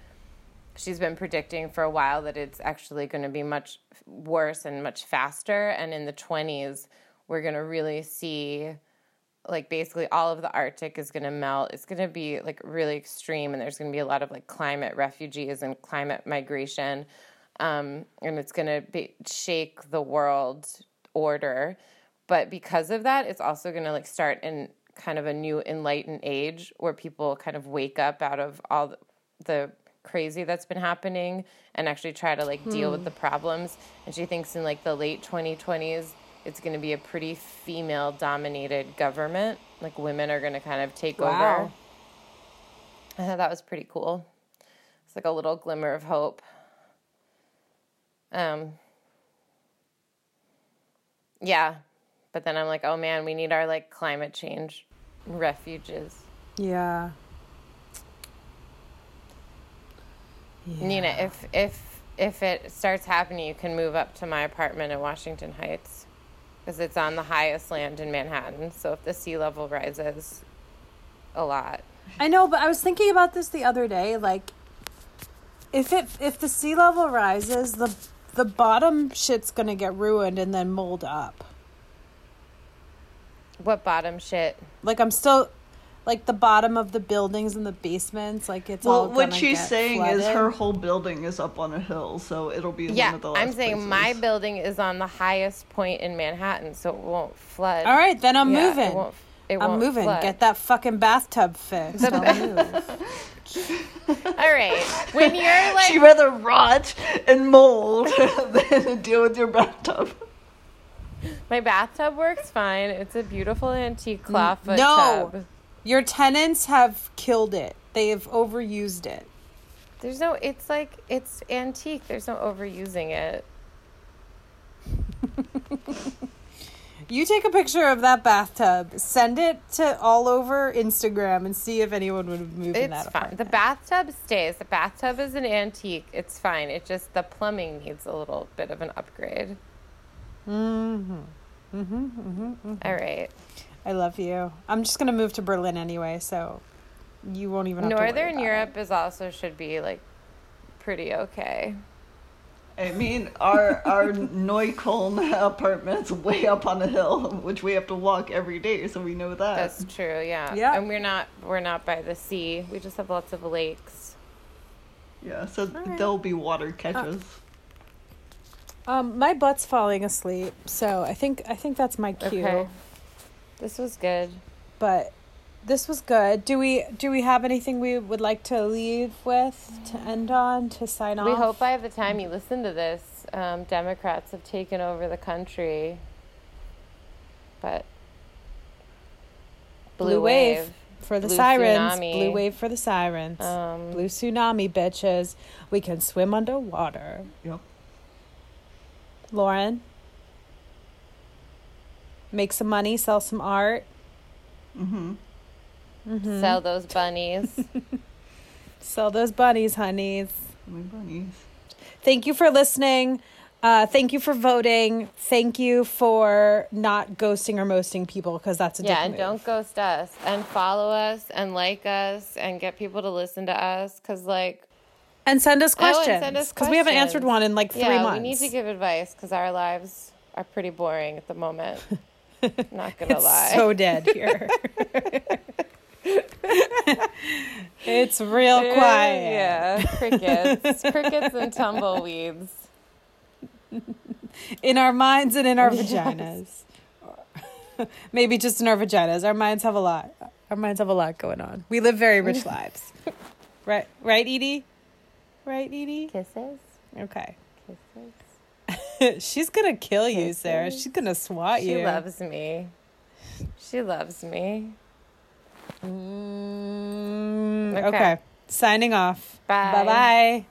She's been predicting for a while that it's actually going to be much worse and much faster, and in the twenties, we're going to really see, like basically all of the Arctic is going to melt. It's going to be like really extreme, and there's going to be a lot of like climate refugees and climate migration, um, and it's going to be shake the world order. But because of that it's also going to like start in kind of a new enlightened age where people kind of wake up out of all the, the crazy that's been happening and actually try to like deal with the problems. And she thinks in like the late 2020s it's going to be a pretty female dominated government. Like women are going to kind of take over. I thought that was pretty cool. It's like a little glimmer of hope um yeah but then i'm like oh man we need our like climate change refuges Yeah. nina if if if it starts happening you can move up to my apartment in washington heights because it's on the highest land in manhattan so if the sea level rises a lot I know, but I was thinking about this the other day. Like, if it if the sea level rises, the the bottom shit's gonna get ruined and then mold up. what bottom shit Like I'm still, like the bottom of the buildings and the basements. Like it's all. Well, what she's get saying is her whole building is up on a hill, so it'll be yeah one of the last i'm saying my building is on the highest point in manhattan so it won't flood All right, then I'm Yeah, it moving. Won't- it I'm won't moving. flood. Get that fucking bathtub fixed. I'll move. all right when you're like She'd rather rot and mold than deal with your bathtub. My bathtub works fine. It's a beautiful antique clawfoot no. tub. Your tenants have killed it. They have overused it. There's no. It's like it's antique. There's no overusing it. You take a picture of that bathtub, send it to all over Instagram, and see if anyone would move in that. It's fine. The bathtub stays. The bathtub is an antique. It's fine. It just the plumbing needs a little bit of an upgrade. Mm-hmm. Mm-hmm. Mm-hmm. All right. I love you. I'm just gonna move to Berlin anyway, so you won't even. Have to Northern Europe is also should be like pretty okay. I mean, our our Neukölln apartment's way up on a hill, which we have to walk every day, so we know that. That's true. Yeah. Yeah. And we're not we're not by the sea. We just have lots of lakes. yeah, so right. there'll be water catches. it. Um, my butt's falling asleep, so I think I think that's my cue. Okay. This was good. But this was good. Do we do we have anything we would like to leave with to end on to sign off? We hope by the time you listen to this, um, Democrats have taken over the country. But blue, wave, for the Blue sirens. tsunami. Blue wave for the sirens. um, blue tsunami, bitches. We can swim underwater. Yep. Lauren, make some money, sell some art. Mm-hmm. Mm-hmm. sell those bunnies. Sell those bunnies, honeys. My bunnies. Thank you for listening. Uh, thank you for voting. Thank you for not ghosting or mosting people because that's a yeah, dick and move. don't ghost us. And follow us and like us and get people to listen to us because, like, and send us Oh, questions send us because we haven't answered one in like three yeah, months. we need to give advice because our lives are pretty boring at the moment. Not gonna it's lie. so dead here. it's real quiet. Yeah, crickets, crickets and tumbleweeds. in our minds and in our vaginas. Maybe just in our vaginas. Our minds have a lot. Our minds have a lot going on. We live very rich lives. Right, right, Edie. Right, Edie. Kisses, Okay. kisses. She's gonna kill you, Sarah. She's gonna swat She you. She loves me. She loves me. Mm, okay. Okay. Signing off. Bye. Bye bye.